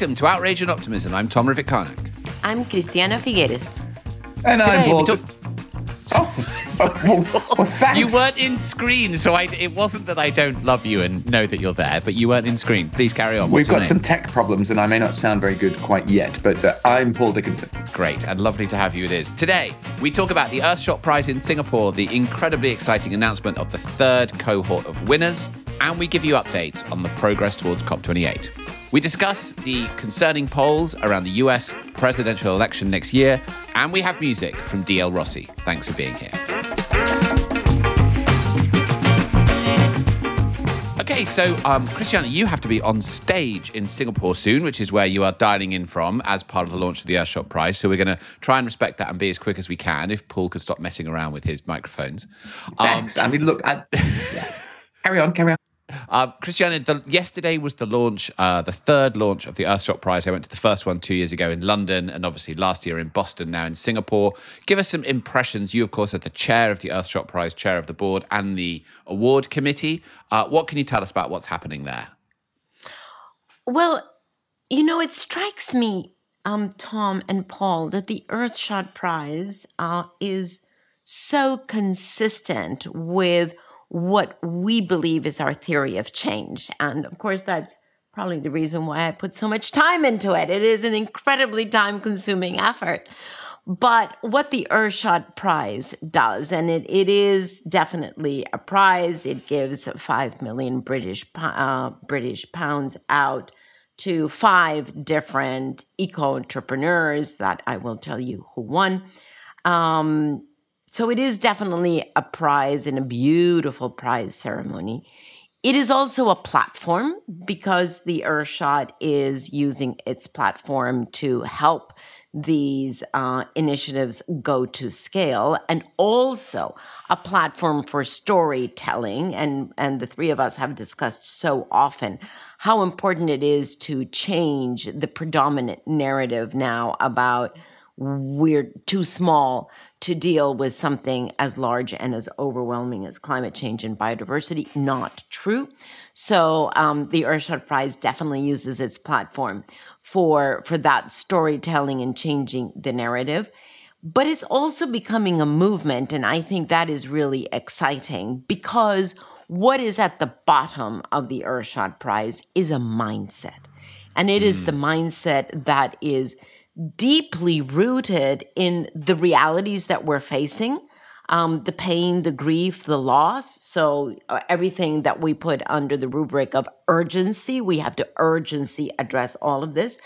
Welcome to Outrage and Optimism. I'm Tom Rivett I'm Christiana Figueres. And Today, I'm we Paul. talk- Oh, well, well, thanks. You weren't in screen, so I, it wasn't that I don't love you and know that you're there, but you weren't in screen. Please carry on. What's We've got some tech problems, and I may not sound very good quite yet, but uh, I'm Paul Dickinson. Great and lovely to have you. It is. Today, we talk about the Earthshot Prize in Singapore, the incredibly exciting announcement of the third cohort of winners, and we give you updates on the progress towards COP28. We discuss the concerning polls around the US presidential election next year, and we have music from DL Rossi. Thanks for being here. Okay, so um, Christiana, you have to be on stage in Singapore soon, which is where you are dialing in from as part of the launch of the Earthshot Prize. So we're going to try and respect that and be as quick as we can. If Paul could stop messing around with his microphones. Um, Thanks. I mean, look, I, yeah. carry on, carry on. Uh, Christiana, the, yesterday was the launch, uh, the third launch of the Earthshot Prize. I went to the first one two years ago in London, and obviously last year in Boston, now in Singapore. Give us some impressions. You, of course, are the chair of the Earthshot Prize, chair of the board, and the award committee. Uh, what can you tell us about what's happening there? Well, you know, it strikes me, um, Tom and Paul, that the Earthshot Prize uh, is so consistent with what we believe is our theory of change. And of course, that's probably the reason why I put so much time into it. It is an incredibly time consuming effort. But what the Earthshot Prize does, and it, it is definitely a prize, it gives five million British uh, British pounds out to five different eco entrepreneurs that I will tell you who won. Um, so it is definitely a prize and a beautiful prize ceremony. It is also a platform because the Earthshot is using its platform to help these uh, initiatives go to scale and also a platform for storytelling and and the three of us have discussed so often how important it is to change the predominant narrative now about we're too small to deal with something as large and as overwhelming as climate change and biodiversity. Not true. So um, the Earthshot Prize definitely uses its platform for for that storytelling and changing the narrative. But it's also becoming a movement, and I think that is really exciting because what is at the bottom of the Earthshot Prize is a mindset. And it is the mindset that is deeply rooted in the realities that we're facing um, the pain, the grief, the loss. So, uh, everything that we put under the rubric of urgency, we have to urgency address all of this.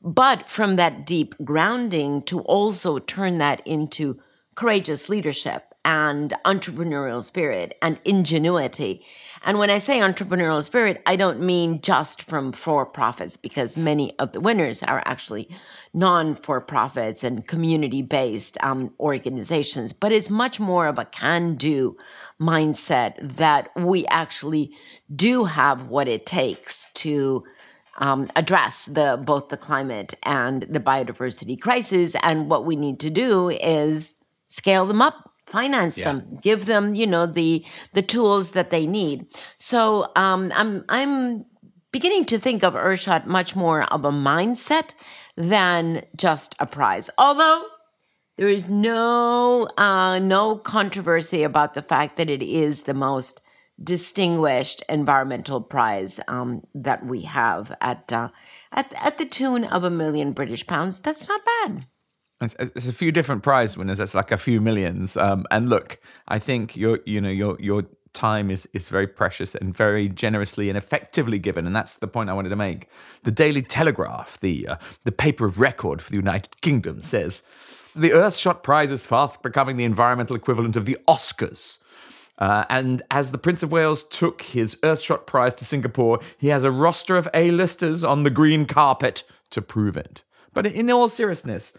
But from that deep grounding, to also turn that into courageous leadership and entrepreneurial spirit and ingenuity. And when I say entrepreneurial spirit, I don't mean just from for profits, because many of the winners are actually non for profits and community based um, organizations. But it's much more of a can do mindset that we actually do have what it takes to. Um, address the both the climate and the biodiversity crisis, and what we need to do is scale them up finance Yeah. them give them you know the the tools that they need so um i'm i'm beginning to think of earthshot much more of a mindset than just a prize although there is no uh, no controversy about the fact that it is the most distinguished environmental prize um, that we have at, uh, at at the tune of a million British pounds. That's not bad. It's, it's a few different prize winners. That's like a few millions. Um, and look, I think your you know your your time is is very precious and very generously and effectively given. And that's the point I wanted to make. The Daily Telegraph, the uh, the paper of record for the United Kingdom, says the Earthshot Prize is fast becoming the environmental equivalent of the Oscars. Uh, and as the Prince of Wales took his Earthshot Prize to Singapore, he has a roster of A-listers on the green carpet to prove it. But in all seriousness,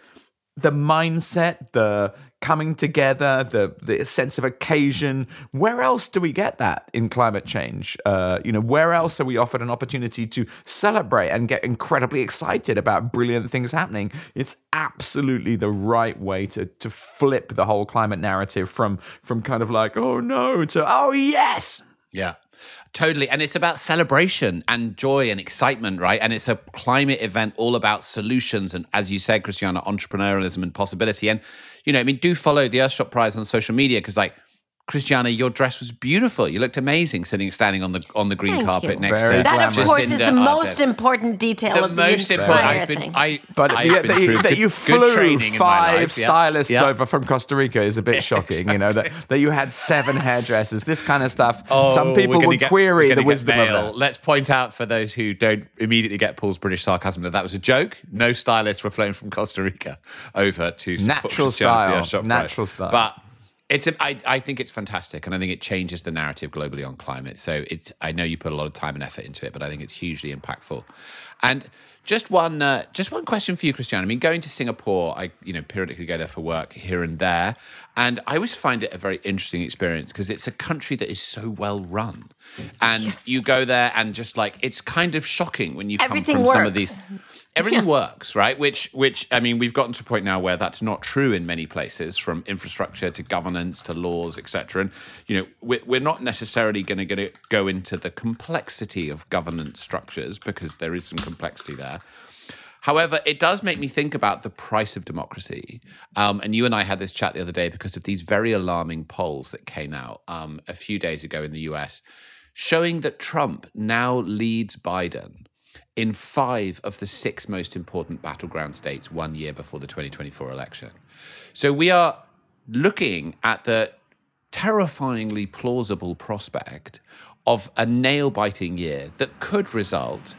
the mindset, the coming together, the the sense of occasion. Where else do we get that in climate change? Uh, you know, where else are we offered an opportunity to celebrate and get incredibly excited about brilliant things happening? It's absolutely the right way to to flip the whole climate narrative from from kind of like oh no to oh yes. Yeah, totally. And it's about celebration and joy and excitement, right? And it's a climate event all about solutions and, as you said, Christiana, entrepreneurialism and possibility. And, you know, I mean, do follow the Earthshot Prize on social media because, like, Christiana, your dress was beautiful. You looked amazing sitting standing on the on the green Thank carpet you. next Very to That, of glamorous. course, is Jacinda the most Ardern. important detail The of the most entire important. I've been, thing. I, But I've yeah, been that, you, through that you good- good flew training in my five life. Yeah. stylists Yeah. over from Costa Rica is a bit shocking. You know that, that you had seven hairdressers, this kind of stuff. Oh, Some we're people gonna would get- we're query gonna the get wisdom mail. of that. Let's point out for those who don't immediately get Paul's British sarcasm that that was a joke. No stylists were flown from Costa Rica over to support Natural Christiana for the style. Earthshot Prize. Natural style. But it's a, I, I think it's fantastic, and I think it changes the narrative globally on climate. So it's I know you put a lot of time and effort into it, but I think it's hugely impactful. And just one uh, just one question for you, Christian. I mean, going to Singapore, I you know periodically go there for work here and there, and I always find it a very interesting experience because it's a country that is so well run, and Yes. you go there and just like it's kind of shocking when you come Everything from some of these everything works right? Which which i mean we've gotten to a point now where that's not true in many places from infrastructure to governance to laws etc and you know we're, we're not necessarily going to go into the complexity of governance structures because there is some complexity there. However, it does make me think about the price of democracy. Um, and you and I had this chat the other day because of these very alarming polls that came out um, a few days ago in the US, showing that Trump now leads Biden in five of the six most important battleground states one year before the 2024 election. So we are looking at the terrifyingly plausible prospect of a nail biting year that could result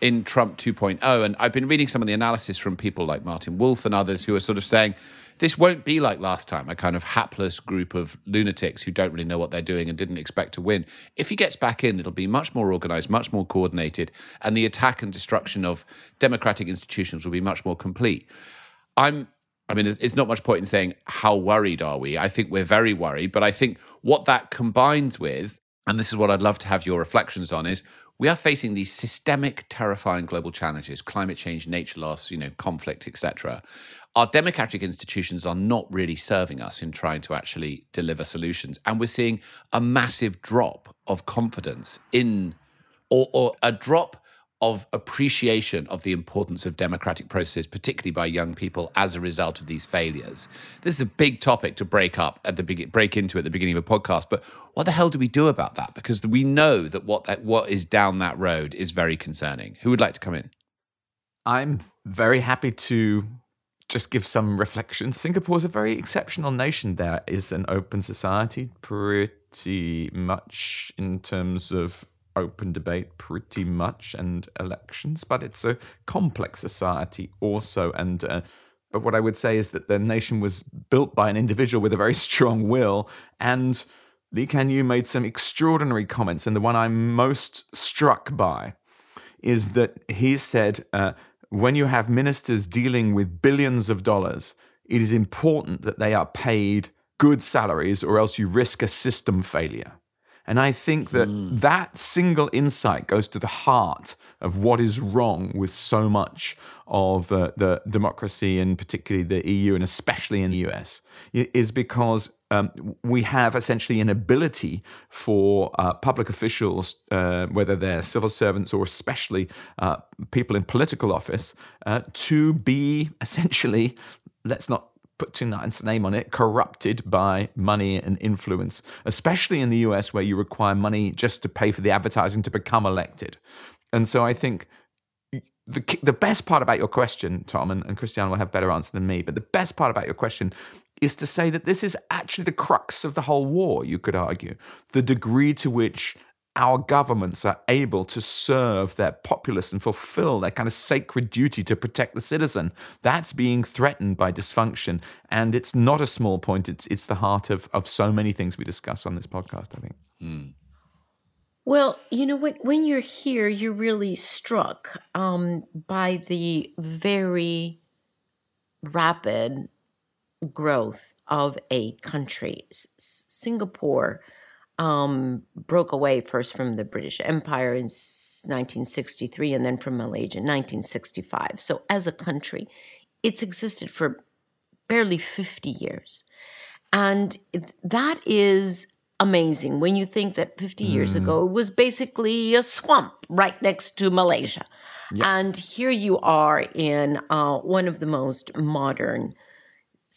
in Trump 2.0. And I've been reading some of the analysis from people like Martin Wolf and others who are sort of saying this won't be like last time, a kind of hapless group of lunatics who don't really know what they're doing and didn't expect to win. If he gets back in, it'll be much more organized, much more coordinated, and the attack and destruction of democratic institutions will be much more complete. I'm I mean, it's not much point in saying how worried are we. I think we're very worried, but I think what that combines with, and this is what I'd love to have your reflections on, is we are facing these systemic, terrifying global challenges: climate change, nature loss, you know, conflict, etc. Our democratic institutions are not really serving us in trying to actually deliver solutions, and we're seeing a massive drop of confidence in, or, or a drop of appreciation of the importance of democratic processes, particularly by young people, as a result of these failures. This is a big topic to break up at the begin, break into at the beginning of a podcast. But what the hell do we do about that? Because we know that what that what is down that road is very concerning. Who would like to come in? I'm very happy to just give some reflection. Singapore is a very exceptional nation. There is an open society, pretty much in terms of open debate, pretty much, and elections, but it's a complex society also. And uh, but what I would say is that the nation was built by an individual with a very strong will and. Lee Kuan Yew made some extraordinary comments, and the one I'm most struck by is that he said, uh, when you have ministers dealing with billions of dollars, it is important that they are paid good salaries, or else you risk a system failure. And I think that that single insight goes to the heart of what is wrong with so much of uh, the democracy, and particularly the EU, and especially in the US, is because um, we have essentially an ability for uh, public officials, uh, whether they're civil servants or especially uh, people in political office, uh, to be essentially, let's not put too nice a name on it, corrupted by money and influence, especially in the US where you require money just to pay for the advertising to become elected. And so I think the, the best part about your question, Tom, and, and Christiana will have better answer than me, but the best part about your question is to say that this is actually the crux of the whole war, you could argue. The degree to which our governments are able to serve their populace and fulfill their kind of sacred duty to protect the citizen. That's being threatened by dysfunction. And it's not a small point, it's, it's the heart of, of so many things we discuss on this podcast, I think. Well, you know what? When you're here, you're really struck um, by the very rapid growth of a country. S- Singapore um, broke away first from the British Empire in 1963 and then from Malaysia in 1965. So, as a country, it's existed for barely 50 years. And it- that is amazing when you think that 50 years ago it was basically a swamp right next to Malaysia. And here you are in uh, one of the most modern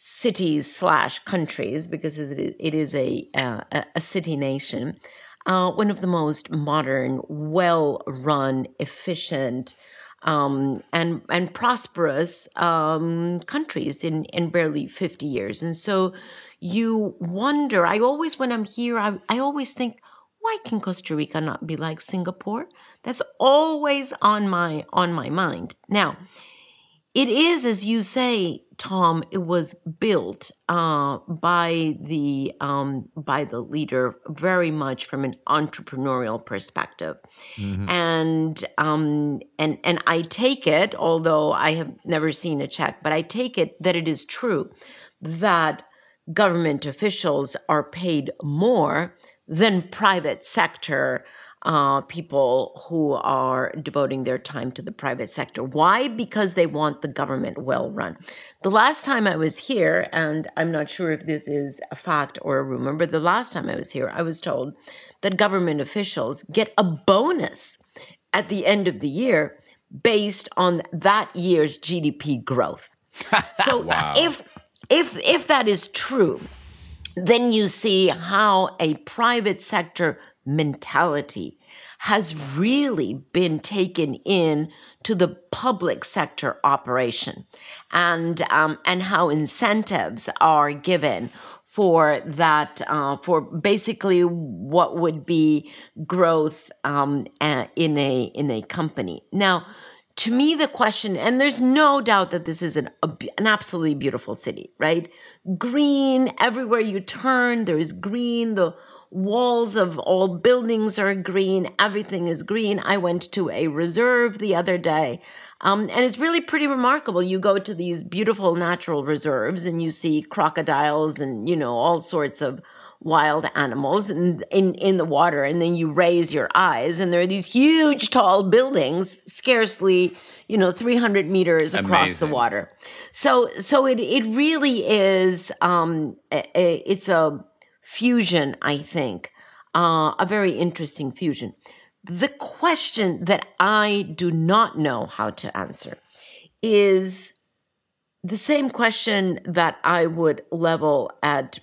cities slash countries because it is, a, uh, a a city nation. Uh, one of the most modern, well-run, efficient, um, and and prosperous um, countries in in barely fifty years. And so you wonder. I always, when I'm here, I, I always think, why can Costa Rica not be like Singapore? That's always on my on my mind. Now, it is, as you say, Tom. It was built uh, by the um, by the leader very much from an entrepreneurial perspective, and um, and and I take it, although I have never seen a check, but I take it that it is true that government officials are paid more than private sector uh, people who are devoting their time to the private sector. Why? Because they want the government well run. The last time I was here, and I'm not sure if this is a fact or a rumor, but the last time I was here, I was told that government officials get a bonus at the end of the year based on that year's GDP growth. So if if if that is true, then you see how a private sector mentality has really been taken in to the public sector operation and um, and how incentives are given for that uh, for basically what would be growth um, in a in a company. Now to me the question and there's no doubt that this is an, an absolutely beautiful city right? Green everywhere you turn there's green the walls of all buildings are green everything is green. I went to a reserve the other day um, and it's really pretty remarkable. You go to these beautiful natural reserves and you see crocodiles and you know all sorts of wild animals in, in in the water and then you raise your eyes and there are these huge tall buildings scarcely you know 300 meters across the water. So so it it really is um a, a- it's a fusion i think uh, a very interesting fusion the question that i do not know how to answer is the same question that i would level at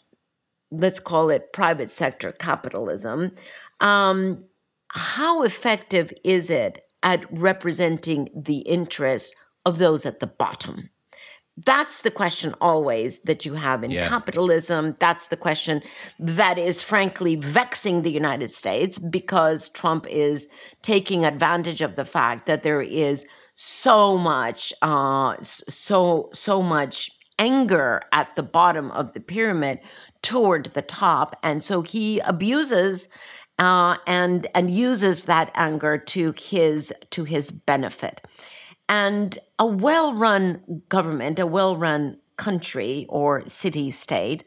let's call it private sector capitalism. Um, how effective is it at representing the interest of those at the bottom? That's the question always that you have in Yeah. capitalism. That's the question that is frankly vexing the United States because Trump is taking advantage of the fact that there is so much, uh, so so much anger at the bottom of the pyramid toward the top, and so he abuses uh, and and uses that anger to his to his benefit. And a well-run government, a well-run country or city state,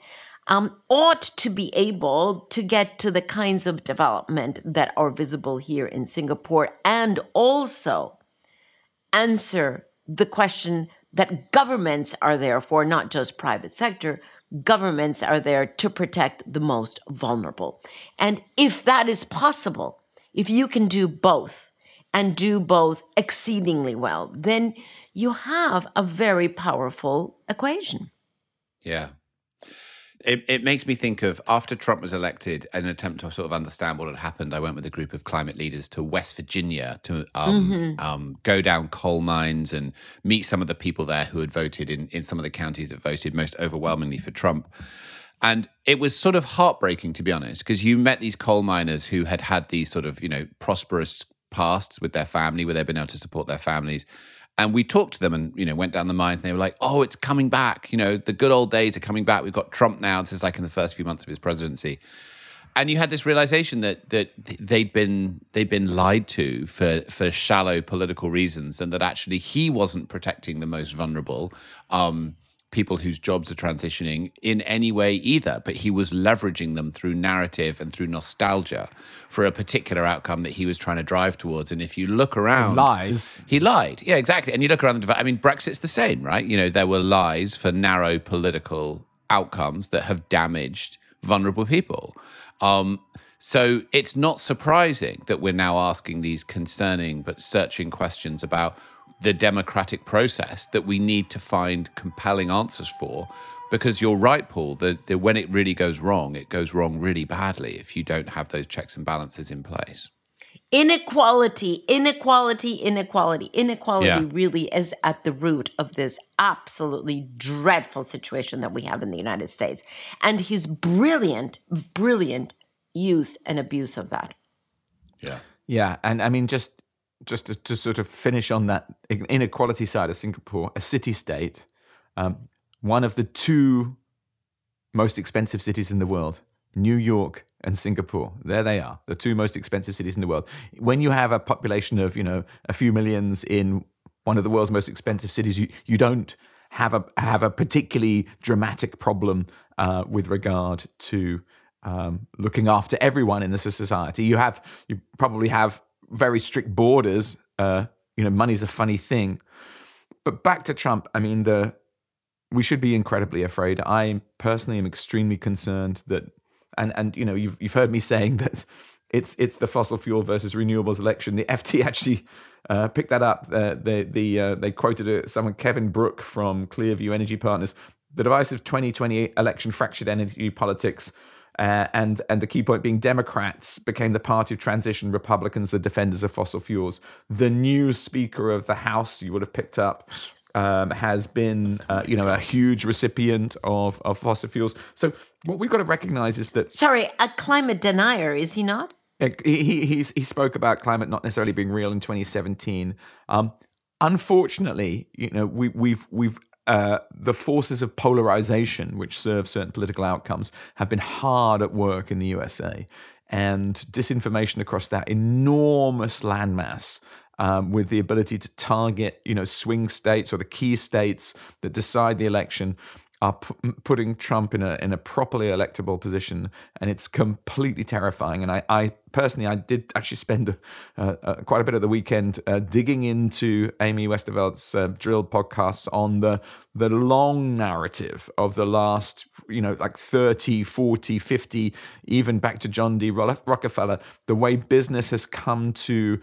um, ought to be able to get to the kinds of development that are visible here in Singapore, and also answer the question that governments are there for, not just private sector. Governments are there to protect the most vulnerable. And if that is possible, if you can do both and do both exceedingly well, then you have a very powerful equation. Yeah. It, it makes me think of after Trump was elected, an attempt to sort of understand what had happened. I went with a group of climate leaders to West Virginia to um, um, go down coal mines and meet some of the people there who had voted in, in some of the counties that voted most overwhelmingly for Trump. And it was sort of heartbreaking, to be honest, because you met these coal miners who had had these sort of, you know, prosperous pasts with their family, where they've been able to support their families. And we talked to them and, you know, went down the mines and they were like, oh, it's coming back. You know, the good old days are coming back. We've got Trump now. This is like in the first few months of his presidency. And you had this realization that that they'd been they'd been lied to for for shallow political reasons, and that actually he wasn't protecting the most vulnerable. Um, people whose jobs are transitioning in any way either, but he was leveraging them through narrative and through nostalgia for a particular outcome that he was trying to drive towards. And if you look around, Lies. he lied. Yeah, exactly. And you look around the. I mean, Brexit's the same, right? You know, there were lies for narrow political outcomes that have damaged vulnerable people. Um, so it's not surprising that we're now asking these concerning but searching questions about the democratic process that we need to find compelling answers for. Because you're right, Paul, that, that when it really goes wrong, it goes wrong really badly if you don't have those checks and balances in place. Inequality, inequality, inequality. Inequality Yeah. really is at the root of this absolutely dreadful situation that we have in the United States. And his brilliant, brilliant use and abuse of that. Yeah. Yeah, and I mean, just just to, to sort of finish on that inequality side of Singapore, a city state, um, one of the two most expensive cities in the world, New York and Singapore. There they are, the two most expensive cities in the world. When you have a population of you know a few millions in one of the world's most expensive cities, you you don't have a have a particularly dramatic problem uh, with regard to um, looking after everyone in the society. You have you probably have very strict borders. Uh, you know, money's a funny thing. But back to Trump. I mean, the we should be incredibly afraid. I personally am extremely concerned that, and and you know, you've you've heard me saying that it's it's the fossil fuel versus renewables election. The FT actually uh, picked that up. Uh, the the uh, they quoted uh, someone Kevin Book from Clearview Energy Partners. The divisive 2020 election fractured energy politics. Uh, and and the key point being Democrats became the party of transition, Republicans the defenders of fossil fuels. The new Speaker of the House, you would have picked up, um, has been uh, you know a huge recipient of of fossil fuels. So what we've got to recognise is that Sorry, a climate denier, is he not? he he he's, he spoke about climate not necessarily being real in 2017. Um, unfortunately, you know we we've we've uh, the forces of polarization, which serve certain political outcomes, have been hard at work in the USA, and disinformation across that enormous landmass. Um, with the ability to target, you know, swing states or the key states that decide the election, are pu- putting Trump in a in a properly electable position, and it's completely terrifying. And I, I personally, I did actually spend uh, uh, quite a bit of the weekend uh, digging into Amy Westervelt's uh, Drill podcasts on the the long narrative of the last, you know, like 30, 40, 50, even back to John D. Rockefeller, the way business has come to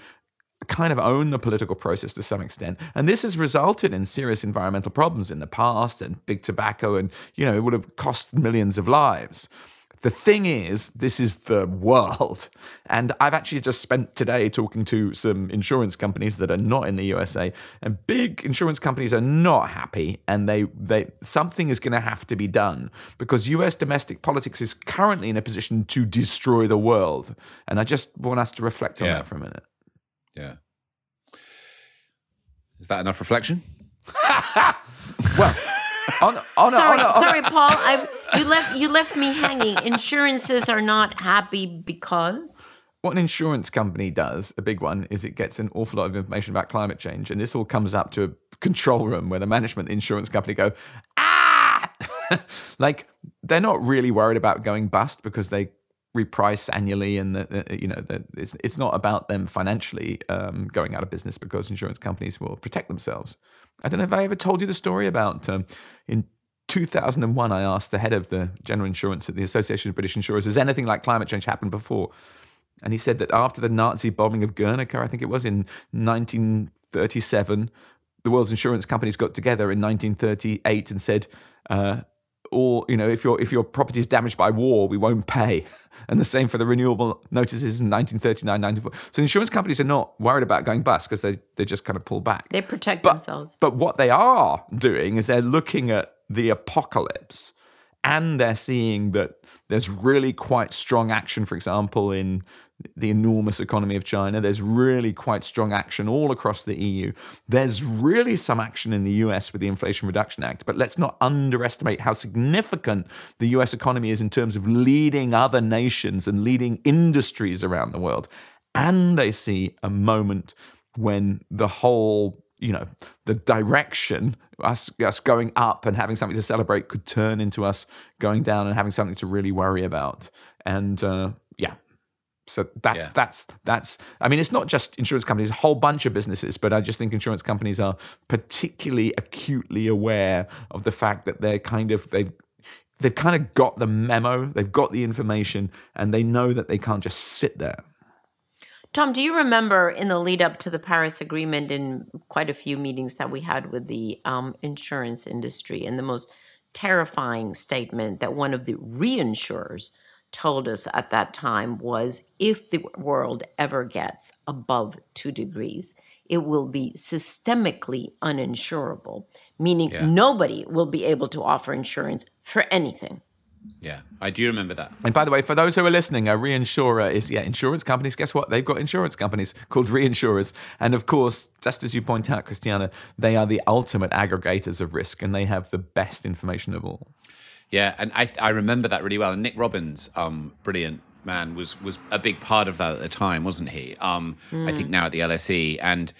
kind of own the political process to some extent. And this has resulted in serious environmental problems in the past and big tobacco, and, you know, it would have cost millions of lives. The thing is, this is the world. And I've actually just spent today talking to some insurance companies that are not in the USA, and big insurance companies are not happy. And they, they something is going to have to be done because US domestic politics is currently in a position to destroy the world. And I just want us to reflect on Yeah. that for a minute. Yeah. Is that enough reflection? Well, on, on, Sorry, on, on, sorry, Paul. I you left you left me hanging. Insurances are not happy because what an insurance company does, a big one, is it gets an awful lot of information about climate change. And this all comes up to a control room where the management the insurance company go, ah! like they're not really worried about going bust because they reprice annually and the- you know it's, it's not about them financially um, going out of business because insurance companies will protect themselves. I don't know if i ever told you the story about um, in 2001 i asked the head of the general insurance at the association of british insurers has anything like climate change happened before? And he said that after the Nazi bombing of Guernica, I think it was in 1937, the world's insurance companies got together in 1938 and said, uh, "All you know, if your if your property is damaged by war, we won't pay." And the same for the renewable notices in 1939, 94. So insurance companies are not worried about going bust because they they just kind of pull back. they protect But- themselves. But what they are doing is they're looking at the apocalypse and they're seeing that there's really quite strong action, for example, in the enormous economy of China. There's really quite strong action all across the EU. There's really some action in the US with the Inflation Reduction Act. But let's not underestimate how significant the US economy is in terms of leading other nations and leading industries around the world. And they see a moment when the whole you know the direction us us going up and having something to celebrate could turn into us going down and having something to really worry about and uh, yeah so that's Yeah. that's that's i mean it's not just insurance companies a whole bunch of businesses but i just think insurance companies are particularly acutely aware of the fact that they're kind of they've they've kind of got the memo, they've got the information, and they know that they can't just sit there. Tom, do you remember in the lead up to the Paris Agreement, in quite a few meetings that we had with the um, insurance industry, and the most terrifying statement that one of the reinsurers told us at that time was if the world ever gets above two degrees, it will be systemically uninsurable, meaning Yeah. nobody will be able to offer insurance for anything. Yeah, I do remember that. And by the way, for those who are listening, a reinsurer is yeah, insurance companies. Guess what? They've got insurance companies called reinsurers, and of course, just as you point out, Christiana, they are the ultimate aggregators of risk, and they have the best information of all. Yeah, and I I remember that really well. And Nick Robins, um, brilliant man, was was a big part of that at the time, wasn't he? Um, I think now at the LSE, and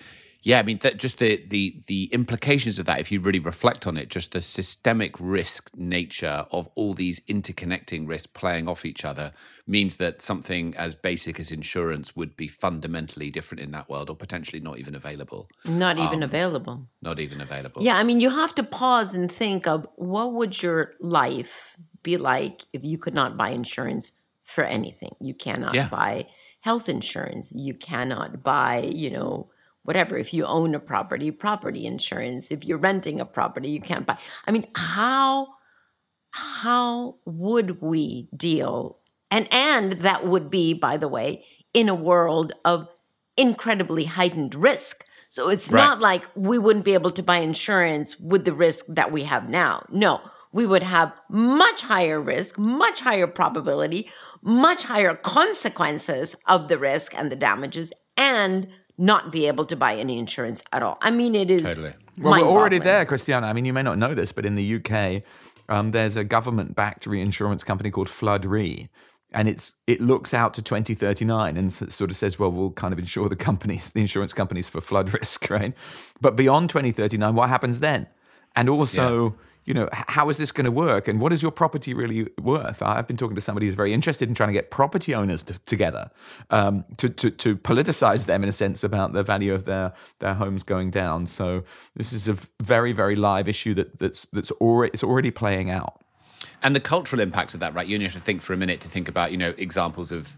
yeah, I mean that just the the the implications of that, if you really reflect on it, just the systemic risk nature of all these interconnecting risks playing off each other means that something as basic as insurance would be fundamentally different in that world, or potentially not even available. Not even Um, available. Not even available. Yeah, I mean, you have to pause and think of what would your life be like if you could not buy insurance for anything. You cannot Yeah. buy health insurance. You cannot buy, you know, whatever. If you own a property, property insurance. If you're renting a property, you can't buy. I mean, how how would we deal? And and that would be, by the way, in a world of incredibly heightened risk. So it's Right. not like we wouldn't be able to buy insurance with the risk that we have now. No, we would have much higher risk, much higher probability, much higher consequences of the risk and the damages, and not be able to buy any insurance at all. I mean, it is. Totally. Well, we're already there, Christiana. I mean, you may not know this, but in the UK, um, there's a government-backed reinsurance company called Flood Re, and it's it looks out to 2039 and sort of says, well, we'll kind of insure the companies, the insurance companies for flood risk, right? But beyond 2039, what happens then? And also, you know, how is this going to work? And what is your property really worth? I've been talking to somebody who's very interested in trying to get property owners to, together um, to, to to politicize them in a sense about the value of their their homes going down. So this is a very very live issue that that's that's already it's already playing out. and the cultural impacts of that, right? You only have to think for a minute to think about, you know, examples of.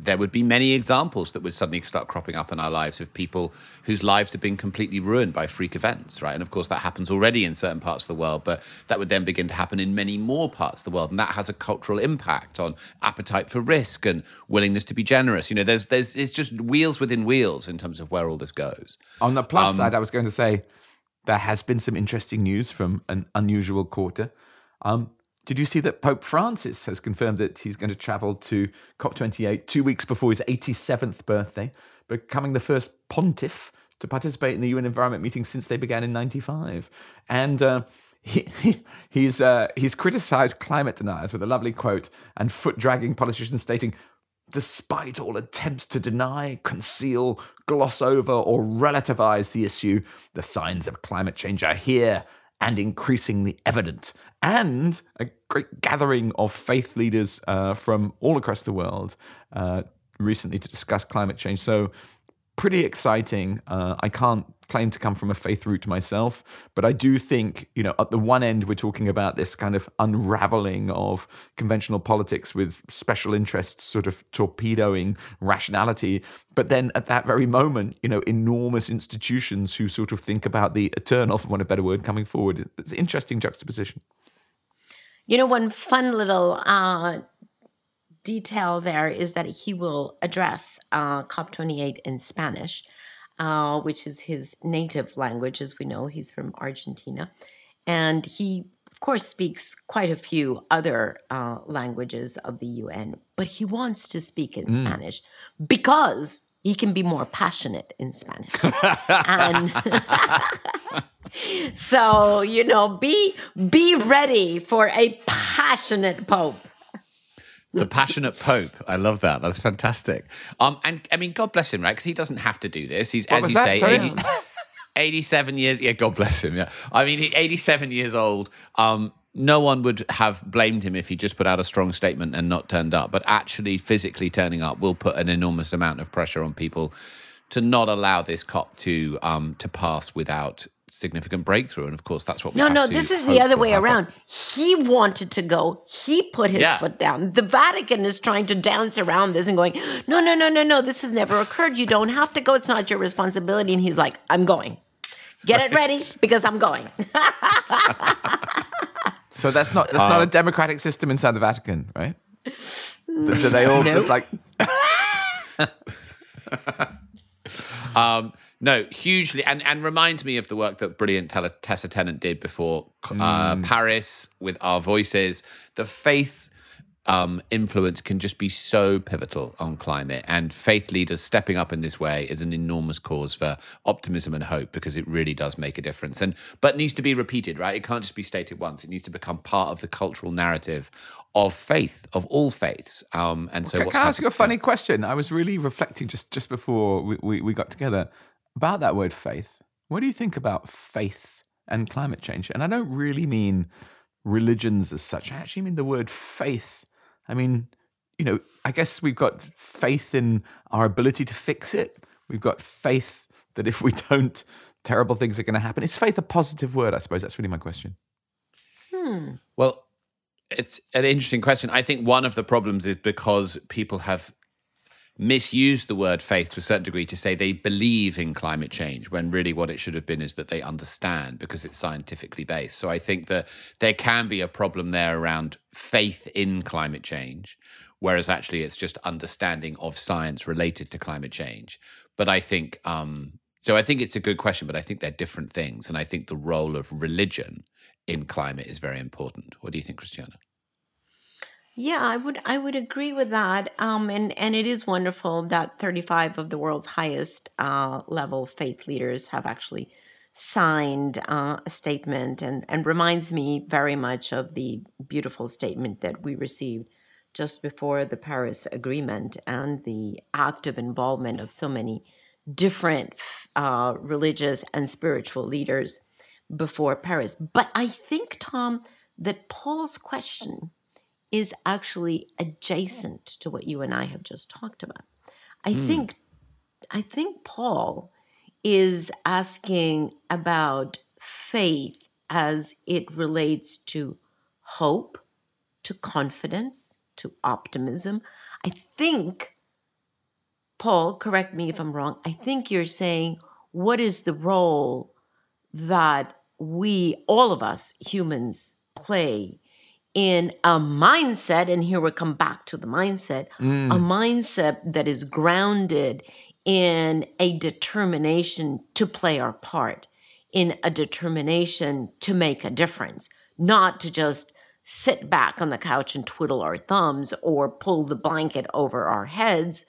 There would be many examples that would suddenly start cropping up in our lives of people whose lives have been completely ruined by freak events, right? And of course, that happens already in certain parts of the world, but that would then begin to happen in many more parts of the world, and that has a cultural impact on appetite for risk and willingness to be generous. You know, there's there's it's just wheels within wheels in terms of where all this goes. On the plus side, I was going to say there has been some interesting news from an unusual quarter. Um, did you see that Pope Francis has confirmed that he's going to travel to COP28 two weeks before his 87th birthday, becoming the first pontiff to participate in the UN Environment meeting since they began in 95? And uh, he, he, he's, uh, he's criticized climate deniers with a lovely quote and foot dragging politicians stating, Despite all attempts to deny, conceal, gloss over, or relativize the issue, the signs of climate change are here and increasingly evident. And a great gathering of faith leaders uh, from all across the world uh, recently to discuss climate change. So, pretty exciting. Uh, I can't claim to come from a faith root myself, but I do think, you know, at the one end, we're talking about this kind of unraveling of conventional politics with special interests sort of torpedoing rationality. But then at that very moment, you know, enormous institutions who sort of think about the eternal, for want a better word, coming forward. It's an interesting juxtaposition. You know, one fun little uh, detail there is that he will address uh, COP28 in Spanish, uh, which is his native language. As we know, he's from Argentina. And he, of course, speaks quite a few other uh, languages of the UN, but he wants to speak in Spanish because he can be more passionate in Spanish. and so, you know, be be ready for a passionate pope. The passionate Pope. I love that. That's fantastic. Um, and I mean, God bless him, right? Because he doesn't have to do this. He's, as you that? say, 80, 87 years. Yeah, God bless him. Yeah. I mean, he- 87 years old. Um, no one would have blamed him if he just put out a strong statement and not turned up. But actually, physically turning up will put an enormous amount of pressure on people to not allow this COP to um, to pass without significant breakthrough. And of course, that's what we No, have no, to this is the other way happen. around. He wanted to go. He put his Yeah. foot down. The Vatican is trying to dance around this and going, no, no, no, no, no. This has never occurred. You don't have to go. It's not your responsibility. And he's like, I'm going. Get it ready because I'm going. So that's not that's not a Um, democratic system inside the Vatican, right? Do do they all just like Um, no, hugely, and and reminds me of the work that brilliant Tessa Tennant did before uh, Paris with Our Voices. The faith um, influence can just be so pivotal on climate, and faith leaders stepping up in this way is an enormous cause for optimism and hope because it really does make a difference. And but needs to be repeated, right? It can't just be stated once. It needs to become part of the cultural narrative of faith, of all faiths. Um, and so, Can, what's can I ask you a funny question? I was really reflecting just just before we, we, we got together about that word faith. What do you think about faith and climate change? And I don't really mean religions as such. I actually mean the word faith. I mean, you know, I guess we've got faith in our ability to fix it. We've got faith that if we don't, terrible things are going to happen. Is faith a positive word? I suppose that's really my question. Hmm. Well, it's an interesting question. I think one of the problems is because people have misused the word faith to a certain degree to say they believe in climate change when really what it should have been is that they understand because it's scientifically based. So I think that there can be a problem there around faith in climate change, whereas actually it's just understanding of science related to climate change. But I think um, so. I think it's a good question, but I think they're different things, and I think the role of religion in climate is very important. What do you think, Christiana? Yeah, I would I would agree with that. Um, and and it is wonderful that 35 of the world's highest uh, level faith leaders have actually signed uh, a statement, and and reminds me very much of the beautiful statement that we received just before the Paris Agreement and the active involvement of so many different uh, religious and spiritual leaders before Paris. But I think, Tom, that Paul's question is actually adjacent to what you and I have just talked about. I hmm. think I think Paul is asking about faith as it relates to hope, to confidence, to optimism. I think Paul, correct me if I'm wrong. I think you're saying what is the role that we all of us humans play in a mindset, and here we come back to the mindset, a mm. mindset that is grounded in a determination to play our part, in a determination to make a difference, not to just sit back on the couch and twiddle our thumbs or pull the blanket over our heads.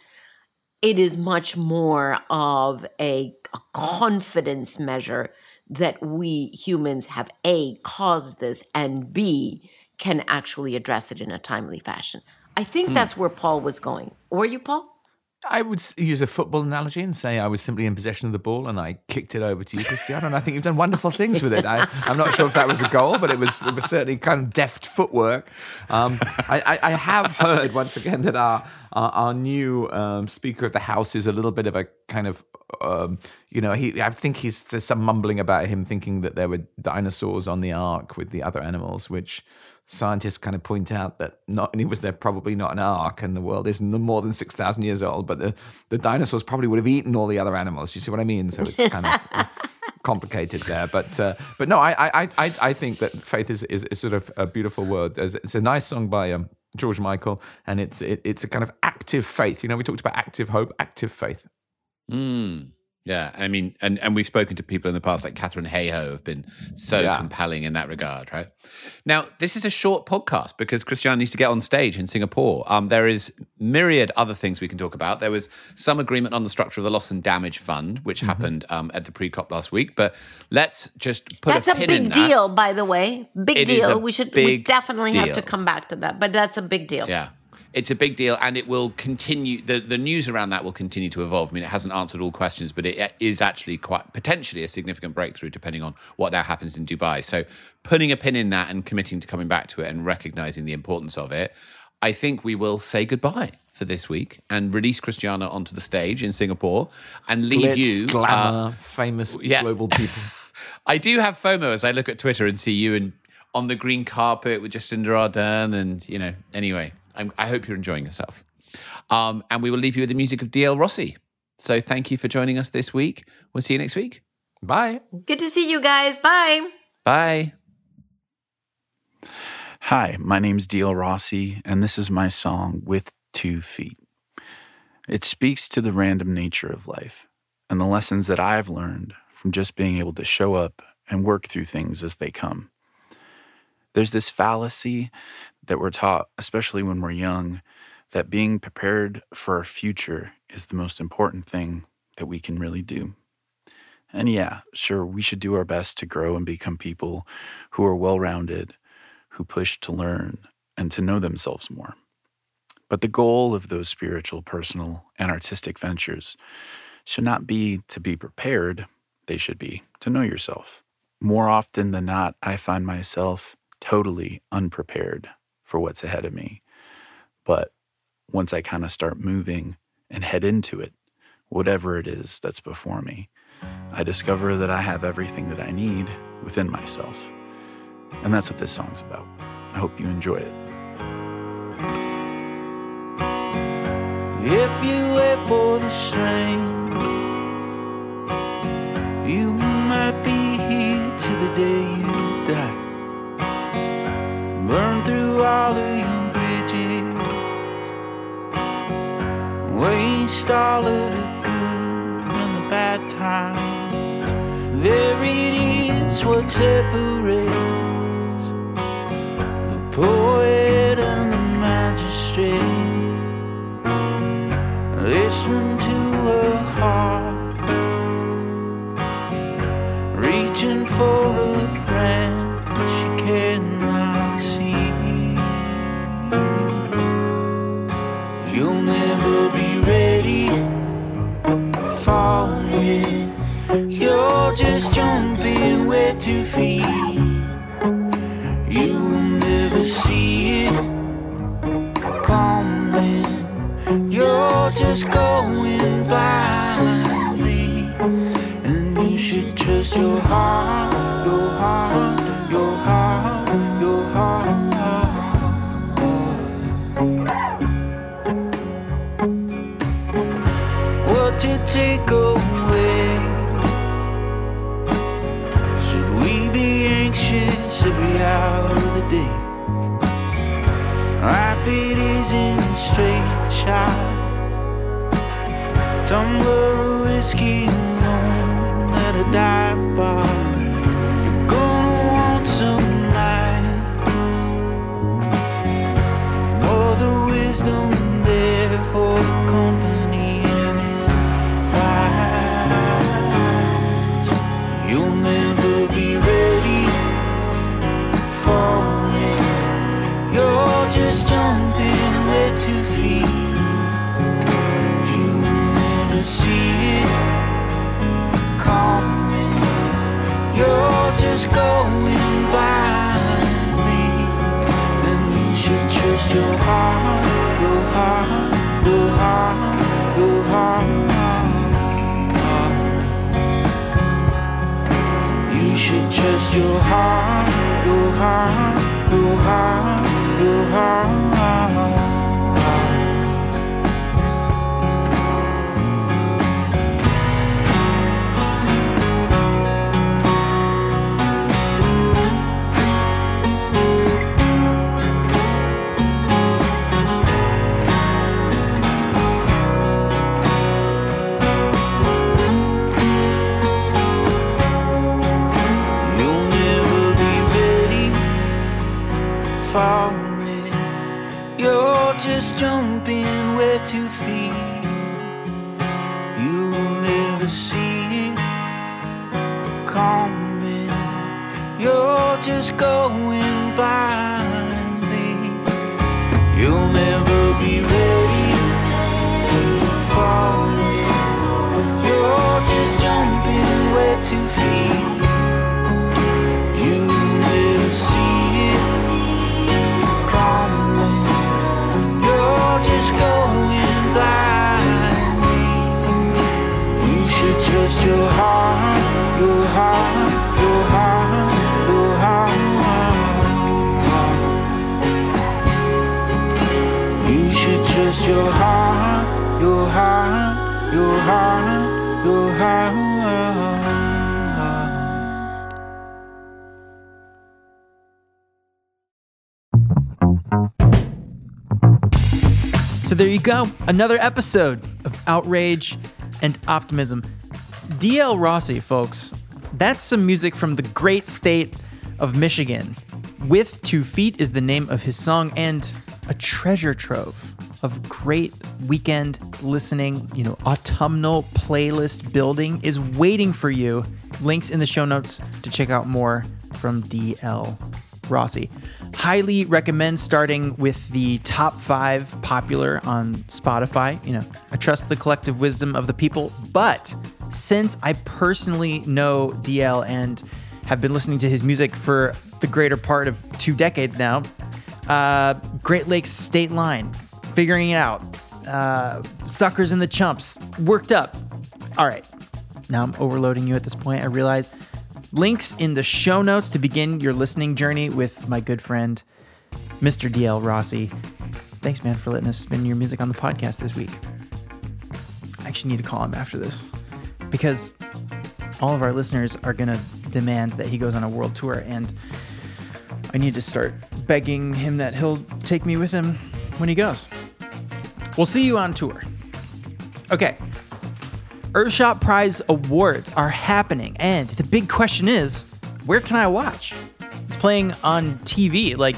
It is much more of a, a confidence measure that we humans have A, caused this, and B, can actually address it in a timely fashion. I think that's where Paul was going. Were you, Paul? I would use a football analogy and say I was simply in possession of the ball and I kicked it over to you, Christiana, and I think you've done wonderful things with it. I, I'm not sure if that was a goal, but it was, it was certainly kind of deft footwork. Um, I, I, I have heard once again that our our, our new um, Speaker of the House is a little bit of a kind of um, you know, he. I think he's there's some mumbling about him thinking that there were dinosaurs on the ark with the other animals, which scientists kind of point out that not only was there probably not an ark and the world isn't more than 6,000 years old, but the, the dinosaurs probably would have eaten all the other animals. You see what I mean? So it's kind of complicated there. But uh, but no, I, I, I, I think that faith is, is, is sort of a beautiful word. It's a nice song by um, George Michael, and it's it, it's a kind of active faith. You know, we talked about active hope, active faith. Mm. Yeah, I mean, and, and we've spoken to people in the past, like Katharine Hayhoe, have been so Yeah. compelling in that regard, right? Now, this is a short podcast because Christian needs to get on stage in Singapore. Um, there is myriad other things we can talk about. There was some agreement on the structure of the loss and damage fund, which Mm-hmm. happened um, at the pre-COP last week. But let's just put that's a a, pin in big that. deal, by the way. Big It deal. We should we definitely have to come back to that. But that's a big deal. Yeah. It's a big deal and it will continue. The, the news around that will continue to evolve. I mean, it hasn't answered all questions, but it is actually quite potentially a significant breakthrough depending on what now happens in Dubai. So, putting a pin in that and committing to coming back to it and recognizing the importance of it, I think we will say goodbye for this week and release Christiana onto the stage in Singapore and leave Glitz, you. uh, famous yeah. global people. I do have FOMO as I look at Twitter and see you and on the green carpet with Jacinda Ardern, and you know. Anyway, I'm, I hope you're enjoying yourself. Um, and we will leave you with the music of DL Rossi. So thank you for joining us this week. We'll see you next week. Bye. Good to see you guys. Bye. Bye. Hi, my name's DL Rossi, and this is my song, With Two Feet. It speaks to the random nature of life and the lessons that I've learned from just being able to show up and work through things as they come. There's this fallacy that we're taught, especially when we're young, that being prepared for our future is the most important thing that we can really do. And yeah, sure, we should do our best to grow and become people who are well rounded, who push to learn and to know themselves more. But the goal of those spiritual, personal, and artistic ventures should not be to be prepared, they should be to know yourself. More often than not, I find myself totally unprepared for what's ahead of me. But once I kind of start moving and head into it, whatever it is that's before me, I discover that I have everything that I need within myself. And that's what this song's about. I hope you enjoy it. If you wait for the strain, you might be here to the day you die. Burn through your bridges, waste all of the good and the bad times. There it is, what separates the poet and the magistrate. Listen to her heart, reaching for a see it coming. You're just going blindly. So there you go. Another episode of Outrage and Optimism. DL Rossi, folks. That's some music from the great state of Michigan. With Two Feet is the name of his song and a treasure trove of great weekend listening, you know, autumnal playlist building is waiting for you. Links in the show notes to check out more from DL Rossi. Highly recommend starting with the top five popular on Spotify. You know, I trust the collective wisdom of the people, but since I personally know DL and have been listening to his music for the greater part of two decades now, uh, Great Lakes State Line, figuring it out, uh, Suckers and the Chumps, worked up. All right, now I'm overloading you at this point. I realize Links in the show notes to begin your listening journey with my good friend, Mr. DL Rossi. Thanks, man, for letting us spin your music on the podcast this week. I actually need to call him after this because all of our listeners are going to demand that he goes on a world tour, and I need to start begging him that he'll take me with him when he goes. We'll see you on tour. Okay, Earthshot Prize Awards are happening, and the big question is where can I watch? It's playing on TV, like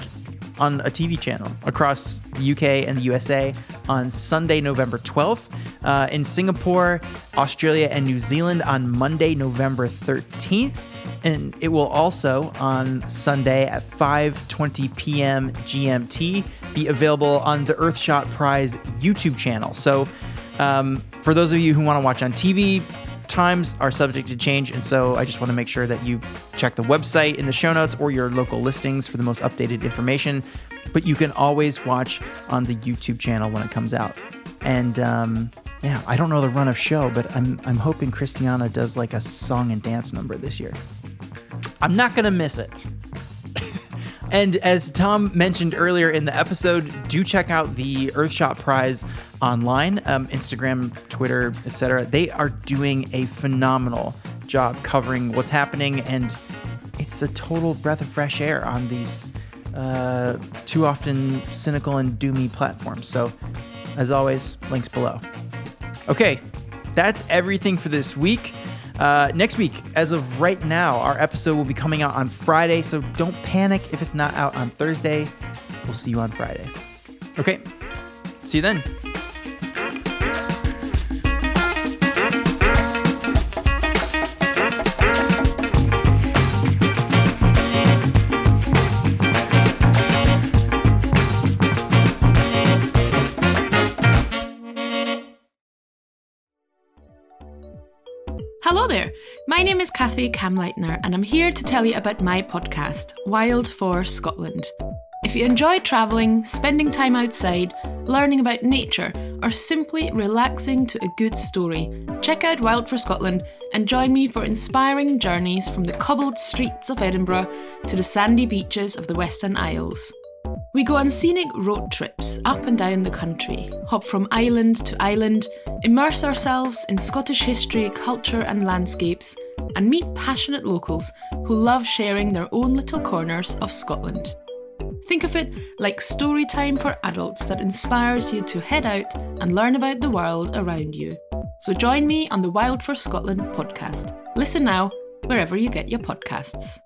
on a TV channel across the UK and the USA on Sunday, November 12th, uh, in Singapore, Australia, and New Zealand on Monday, November 13th. And it will also on Sunday at 5:20 p.m. GMT be available on the Earthshot Prize YouTube channel. So um, for those of you who want to watch on TV, times are subject to change, and so I just want to make sure that you check the website in the show notes or your local listings for the most updated information. But you can always watch on the YouTube channel when it comes out. And um, yeah, I don't know the run of show, but I'm I'm hoping Christiana does like a song and dance number this year. I'm not gonna miss it. And as Tom mentioned earlier in the episode, do check out the Earthshot Prize online, um, Instagram, Twitter, etc. They are doing a phenomenal job covering what's happening, and it's a total breath of fresh air on these uh, too often cynical and doomy platforms. So, as always, links below. Okay, that's everything for this week. Uh, next week, as of right now, our episode will be coming out on Friday, so don't panic if it's not out on Thursday. We'll see you on Friday. Okay, see you then. Kathy Kamleitner, and I'm here to tell you about my podcast, Wild for Scotland. If you enjoy travelling, spending time outside, learning about nature, or simply relaxing to a good story, check out Wild for Scotland and join me for inspiring journeys from the cobbled streets of Edinburgh to the sandy beaches of the Western Isles. We go on scenic road trips up and down the country, hop from island to island, immerse ourselves in Scottish history, culture, and landscapes, and meet passionate locals who love sharing their own little corners of Scotland. Think of it like story time for adults that inspires you to head out and learn about the world around you. So join me on the Wild for Scotland podcast. Listen now, wherever you get your podcasts.